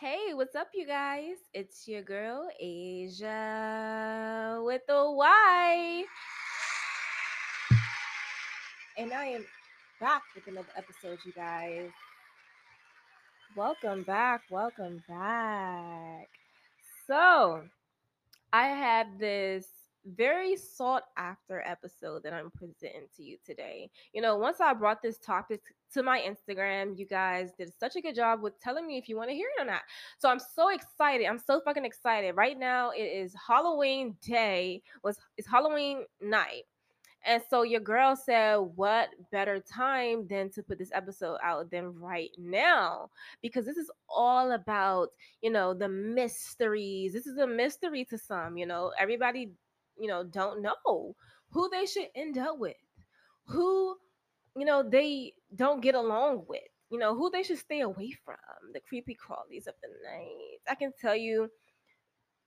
Hey, what's up, you guys? It's your girl, Asia, with a Y. And I am back with another episode, you guys. Welcome back. Welcome back. So, I have this very sought after episode that I'm presenting to you today. You know, once I brought this topic to my Instagram, you guys did such a good job with telling me if you want to hear it or not. So I'm so excited. I'm so fucking excited. Right now it is Halloween day. Was it's Halloween night. And so your girl said, What better time than to put this episode out than right now? Because this is all about, you know, the mysteries. This is a mystery to some, you know, everybody, you know, don't know who they should end up with, who, you know, they don't get along with, you know, who they should stay away from, the creepy crawlies of the night. I can tell you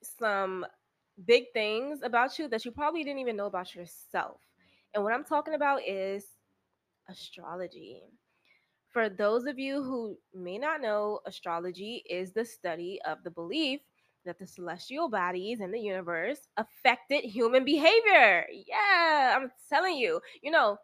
some big things about you that you probably didn't even know about yourself. And what I'm talking about is astrology. For those of you who may not know, astrology is the study of the belief that the celestial bodies in the universe affected human behavior. Yeah, I'm telling you. You know,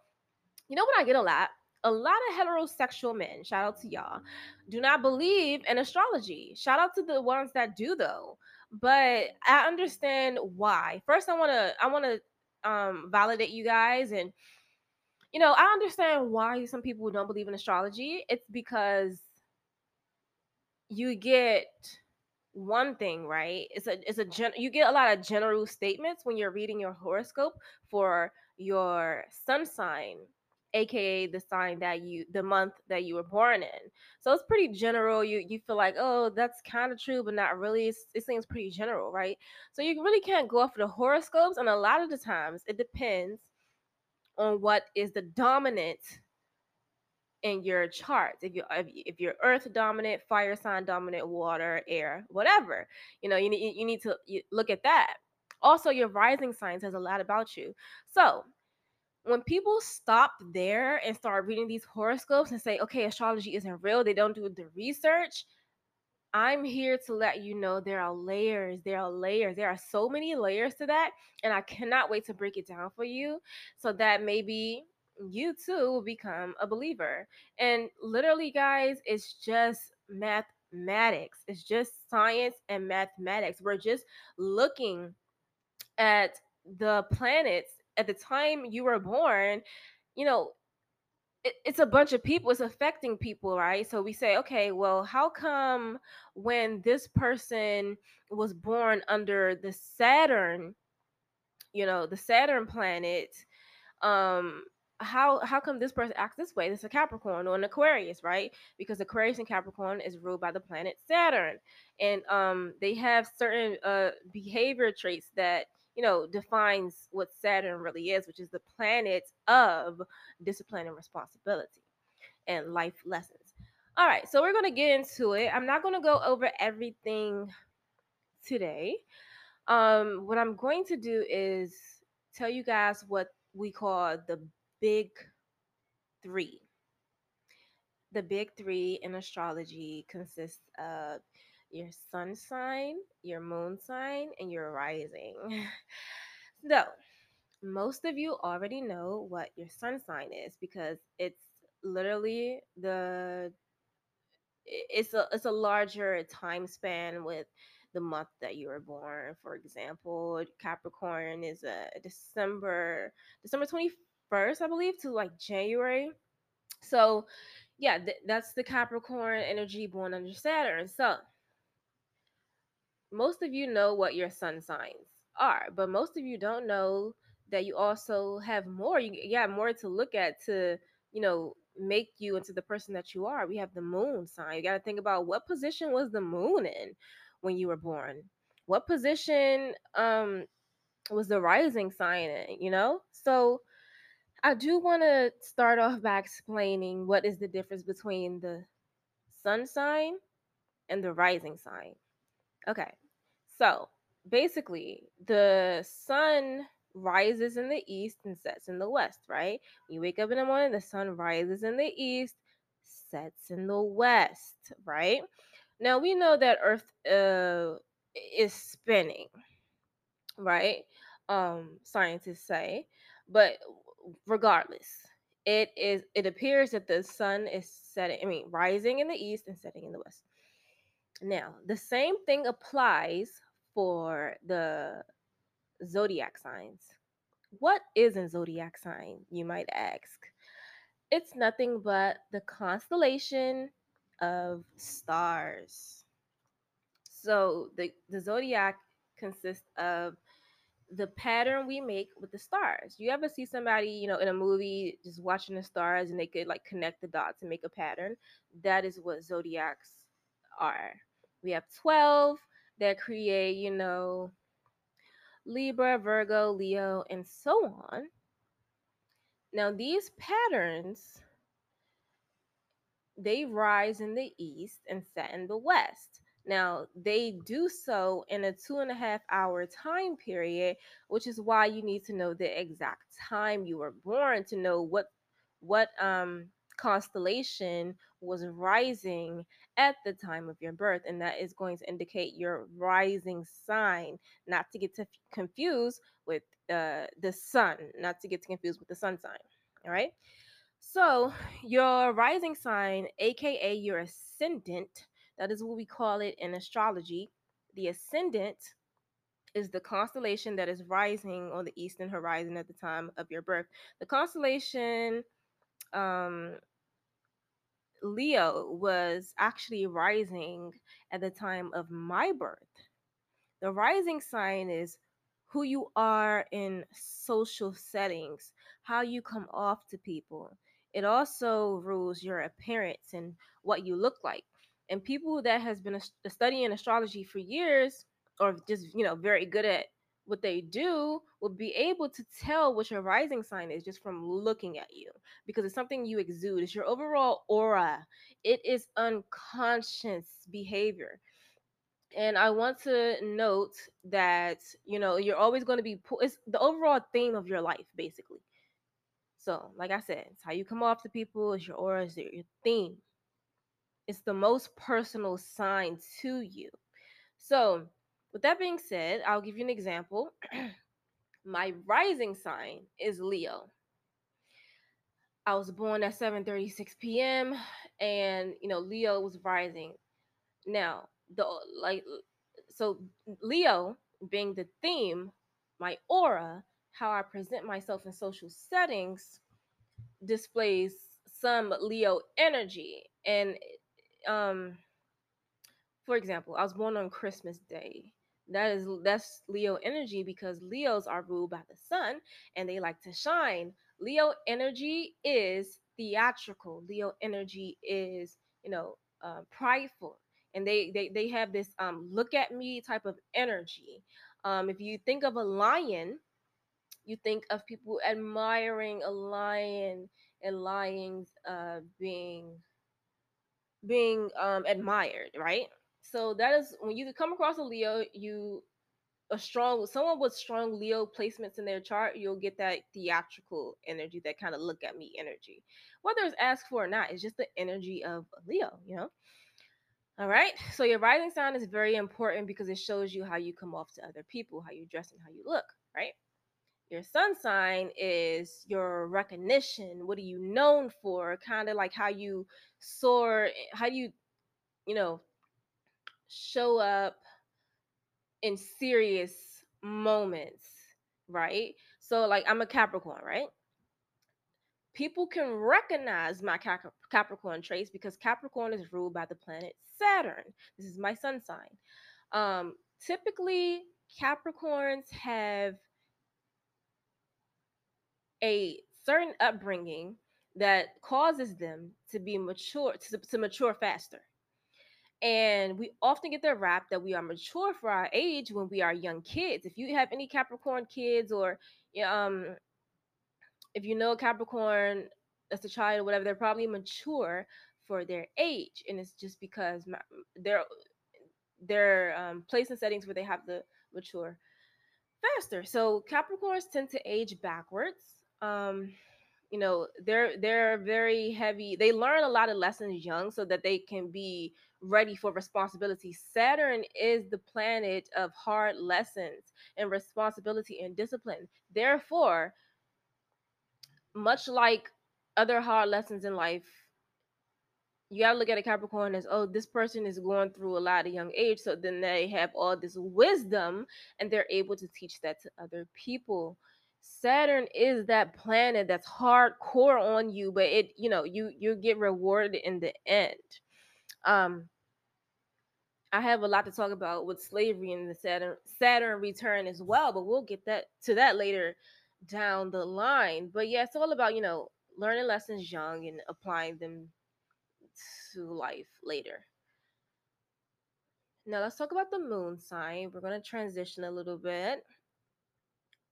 you know what I get a lot? A lot of heterosexual men, shout out to y'all, do not believe in astrology. Shout out to the ones that do though. But I understand why. First I want to I want to um validate you guys and you know, I understand why some people don't believe in astrology. It's because you get one thing right it's a it's a gen you get a lot of general statements when you're reading your horoscope for your sun sign aka the sign that you the month that you were born in. So it's pretty general. You you feel like oh that's kind of true but not really. It's, it seems pretty general right? So you really can't go off of the horoscopes and a lot of the times it depends on what is the dominant in your chart if you if, you're earth dominant fire sign dominant water air whatever you know you need you need to look at that. Also your rising sign says a lot about you. So when people stop there and start reading these horoscopes and say okay astrology isn't real they don't do the research i'm here to let you know there are layers there are layers there are so many layers to that and i cannot wait to break it down for you so that maybe you too will become a believer. And literally, guys, it's just mathematics. It's just science and mathematics. We're just looking at the planets at the time you were born. You know, it, it's a bunch of people. It's affecting people, right? So we say, okay, well, how come when this person was born under the Saturn, you know, the Saturn planet, um, how how come this person acts this way? This is a Capricorn or an Aquarius, right? Because Aquarius and Capricorn is ruled by the planet Saturn, and um, they have certain uh behavior traits that you know defines what Saturn really is, which is the planet of discipline and responsibility and life lessons. All right, so we're gonna get into it. I'm not gonna go over everything today. Um, what I'm going to do is tell you guys what we call the big three. The big three in astrology consists of your sun sign, your moon sign, and your rising. so, most of you already know what your sun sign is because it's literally the it's a it's a larger time span with the month that you were born. For example, Capricorn is a December December 21st, I believe, to like January. So, yeah, th- that's the Capricorn energy born under Saturn. So, most of you know what your sun signs are, but most of you don't know that you also have more. You, got more to look at to, you know, make you into the person that you are. We have the moon sign. You got to think about what position was the moon in when you were born? What position um was the rising sign in, you know? So I do want to start off by explaining what is the difference between the sun sign and the rising sign. Okay. So, basically, the sun rises in the east and sets in the west, right? You wake up in the morning, the sun rises in the east, sets in the west, right? Now we know that Earth uh, is spinning, right? Um, scientists say, but regardless, it is. It appears that the sun is setting. I mean, rising in the east and setting in the west. Now, the same thing applies for the zodiac signs. What is a zodiac sign, you might ask? It's nothing but the constellation of stars. So the, the zodiac consists of the pattern we make with the stars. You ever see somebody, you know, in a movie just watching the stars and they could like connect the dots and make a pattern? That is what zodiacs are. We have 12 that create, you know, Libra, Virgo, Leo, and so on. Now, these patterns they rise in the east and set in the west. Now, they do so in a two and a half hour time period, which is why you need to know the exact time you were born to know what what um constellation was rising at the time of your birth and that is going to indicate your rising sign not to get to confused with uh, the sun not to get confused with the sun sign all right? So your rising sign aka your ascendant that is what we call it in astrology the ascendant is the constellation that is rising on the eastern horizon at the time of your birth. The constellation um Leo was actually rising at the time of my birth. The rising sign is who you are in social settings, how you come off to people. It also rules your appearance and what you look like. And people that has been studying astrology for years or just, you know, very good at what they do will be able to tell what your rising sign is just from looking at you because it's something you exude. It's your overall aura. It is unconscious behavior. And I want to note that, you know, you're always going to be, it's the overall theme of your life, basically. So, like I said, it's how you come off to people, it's your aura, it's your theme. It's the most personal sign to you. So, with that being said, I'll give you an example. My rising sign is Leo. I was born at 7:36 p.m. and you know Leo was rising. Now, the like so Leo being the theme, my aura, how I present myself in social settings displays some Leo energy and um for example, I was born on Christmas Day that is that's leo energy because leos are ruled by the sun and they like to shine. Leo energy is theatrical. Leo energy is you know uh, prideful and they, they they have this um look at me type of energy. Um if you think of a lion you think of people admiring a lion and lions uh being being um admired right so that is when you come across a Leo, you a strong someone with strong Leo placements in their chart, you'll get that theatrical energy, that kind of look at me energy. Whether it's asked for or not, it's just the energy of Leo, you know. All right. So your rising sign is very important because it shows you how you come off to other people, how you dress and how you look, right? Your sun sign is your recognition. What are you known for? Kind of like how you soar, eh, how you, you know, show up in serious moments, right? So, like, I'm a Capricorn, right? People can recognize my Capricorn traits because Capricorn is ruled by the planet Saturn. This is my sun sign. Um, typically, Capricorns have a certain upbringing that causes them to be mature to, to mature faster and we often get the rap that we are mature for our age when we are young kids. If you have any Capricorn kids or um if you know a Capricorn as a child or whatever, they're probably mature for their age. And it's just because they're they're um, placed in settings where they have to mature faster. So Capricorns tend to age backwards. Um, you know they're they're very heavy they learn a lot of lessons young so that they can be ready for responsibility saturn is the planet of hard lessons and responsibility and discipline therefore much like other hard lessons in life you gotta look at a Capricorn as, oh, this person is going through a lot of young age. So then they have all this wisdom and they're able to teach that to other people. Saturn is that planet that's hardcore on you, but it, you know, you you get rewarded in the end. Um, I have a lot to talk about with slavery and the Saturn Saturn return as well, but we'll get that to that later down the line. But yeah, it's all about, you know, learning lessons young and applying them to life later. Now let's talk about the moon sign. We're going to transition a little bit.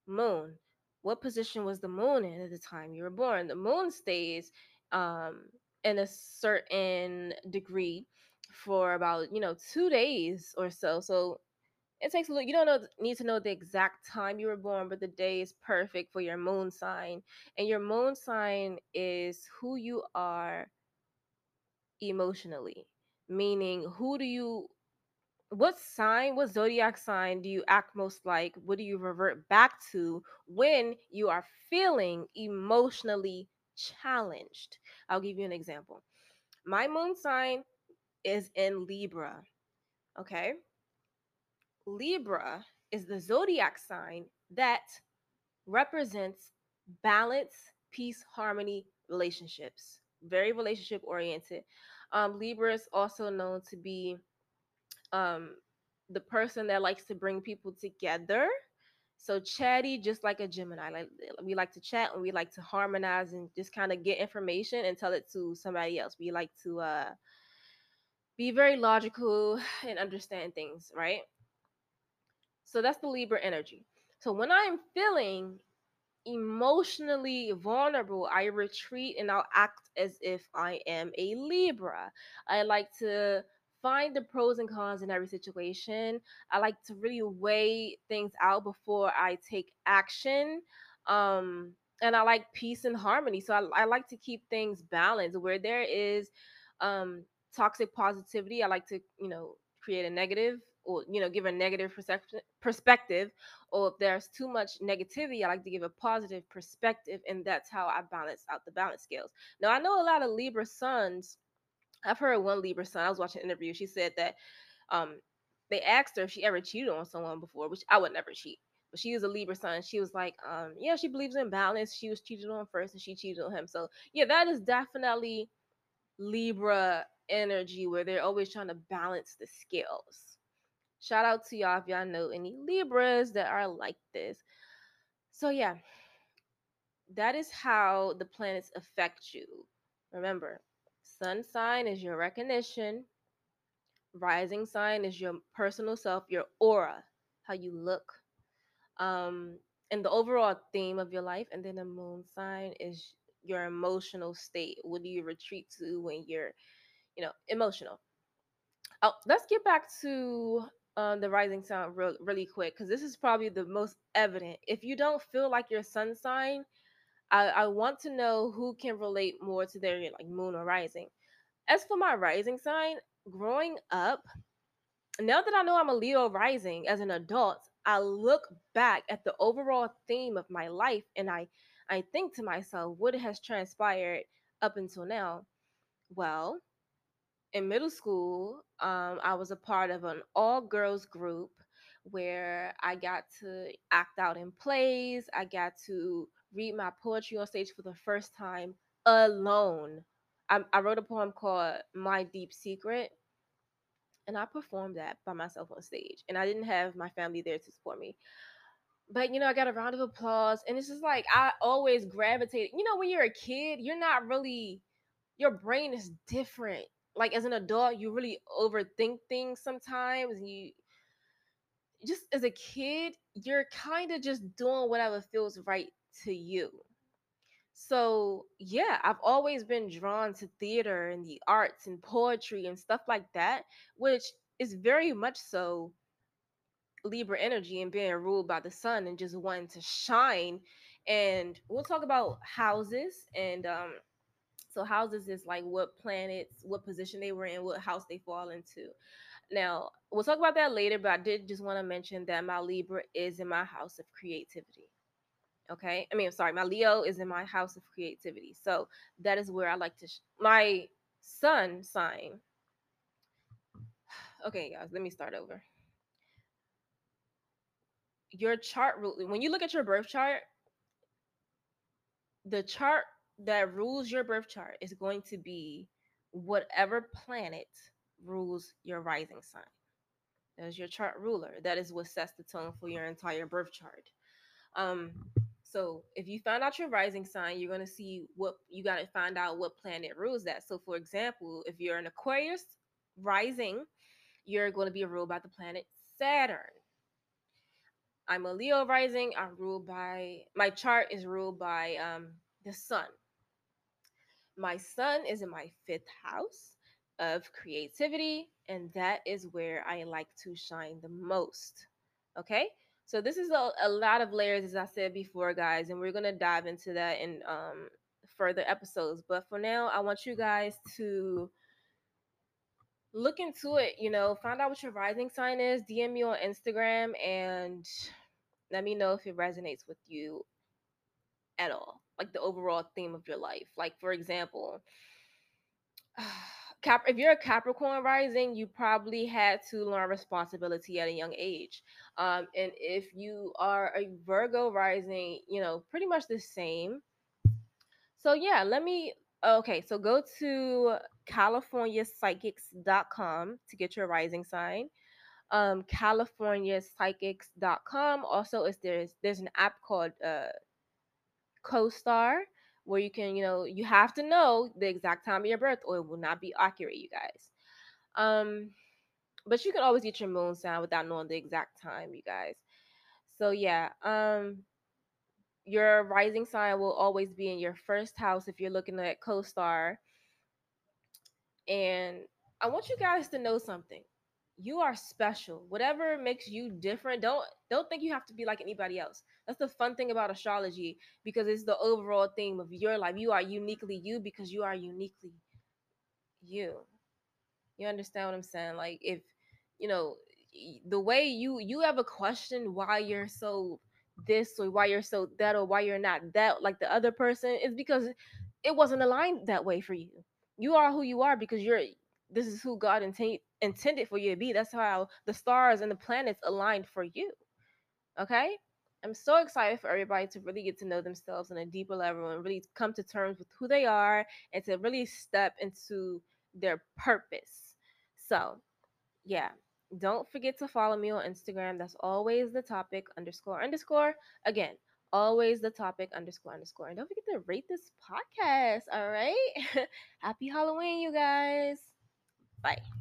Moon. What position was the moon in at the time you were born? The moon stays um, in a certain degree for about, you know, two days or so. So it takes a little, you don't know, need to know the exact time you were born, but the day is perfect for your moon sign. And your moon sign is who you are emotionally meaning who do you what sign what zodiac sign do you act most like? What do you revert back to when you are feeling emotionally challenged? I'll give you an example. My moon sign is in libra okay? Libra is the zodiac sign that represents balance peace harmony relationships very relationship oriented. Um, Libra is also known to be um, the person that likes to bring people together. So chatty, just like a Gemini. Like we like to chat and we like to harmonize and just kind of get information and tell it to somebody else. We like to uh, be very logical and understand things, right? So that's the Libra energy. So when I'm feeling emotionally vulnerable, I retreat and I'll act as if I am a Libra. I like to find the pros and cons in every situation. I like to really weigh things out before I take action. Um, and I like peace and harmony. So I, I like to keep things balanced where there is um, toxic positivity. I like to, you know, create a negative or you know give a negative perception perspective or if there's too much negativity i like to give a positive perspective and that's how i balance out the balance scales now i know a lot of libra suns i've heard one libra sun i was watching an interview she said that um they asked her if she ever cheated on someone before which i would never cheat but she was a Libra sun. She was like, um, yeah, she believes in balance. She was cheated on first and she cheated on him. So yeah, that is definitely Libra energy where they're always trying to balance the scales. Shout out to y'all if y'all know any Libras that are like this. So, yeah, that is how the planets affect you. Remember, sun sign is your recognition, rising sign is your personal self, your aura, how you look, um, and the overall theme of your life. And then the moon sign is your emotional state. What do you retreat to when you're, you know, emotional? Oh, let's get back to um, the rising sign real, really quick because this is probably the most evident. If you don't feel like your sun sign, I, I want to know who can relate more to their like moon or rising. As for my rising sign, growing up, now that I know I'm a Leo rising as an adult, I look back at the overall theme of my life and I I think to myself, what has transpired up until now? Well, in middle school, um, I was a part of an all girls group where I got to act out in plays. I got to read my poetry on stage for the first time alone. I, I wrote a poem called My Deep Secret, and I performed that by myself on stage. And I didn't have my family there to support me. But you know, I got a round of applause, and it's just like I always gravitated. You know, when you're a kid, you're not really your brain is different like as an adult you really overthink things sometimes you just as a kid you're kind of just doing whatever feels right to you. So yeah i've always been drawn to theater and the arts and poetry and stuff like that which is very much so libra energy and being ruled by the sun and just wanting to shine. And we'll talk about houses and um so houses is like what planets what position they were in what house they fall into. Now we'll talk about that later but i did just want to mention that my libra is in my house of creativity okay i mean i'm sorry my leo is in my house of creativity so that is where i like to sh- my sun sign okay guys let me start over your chart rule. when you look at your birth chart the chart that rules your birth chart is going to be whatever planet rules your rising sign. That is your chart ruler. That is what sets the tone for your entire birth chart. Um, so if you find out your rising sign, you're going to see what you got to find out what planet rules that. So, for example, if you're an Aquarius rising, you're going to be ruled by the planet Saturn. I'm a Leo rising. I'm ruled by my chart is ruled by um, the sun. My sun is in my fifth house of creativity, and that is where I like to shine the most. Okay, so this is a, a lot of layers, as I said before, guys, and we're gonna dive into that in um, further episodes. But for now, I want you guys to look into it. You know, find out what your rising sign is. DM me on Instagram and let me know if it resonates with you at all like the overall theme of your life like for example Cap- if you're a Capricorn rising, you probably had to learn responsibility at a young age. Um, and if you are a Virgo rising, you know, pretty much the same. So yeah, let me okay, so go to californiapsychics.com to get your rising sign. Um californiapsychics.com also is there's there's an app called uh CoStar where you can, you know, you have to know the exact time of your birth or it will not be accurate, you guys. Um, but you can always get your moon sign without knowing the exact time, you guys. So yeah, um, your rising sign will always be in your first house if you're looking at CoStar. And I want you guys to know something you are special. Whatever makes you different don't don't think you have to be like anybody else. That's the fun thing about astrology because it's the overall theme of your life. You are uniquely you because you are uniquely you. You understand what i'm saying? Like if you know the way you you ever question why you're so this or why you're so that or why you're not that like the other person is because it wasn't aligned that way for you. You are who you are because you're this is who God intended intended for you to be. That's how the stars and the planets aligned for you. Okay? I'm so excited for everybody to really get to know themselves on a deeper level and really come to terms with who they are and to really step into their purpose. So, yeah, don't forget to follow me on Instagram. That's always the topic underscore underscore. Again, always the topic underscore underscore. And don't forget to rate this podcast. All right. Happy Halloween, you guys. Bye.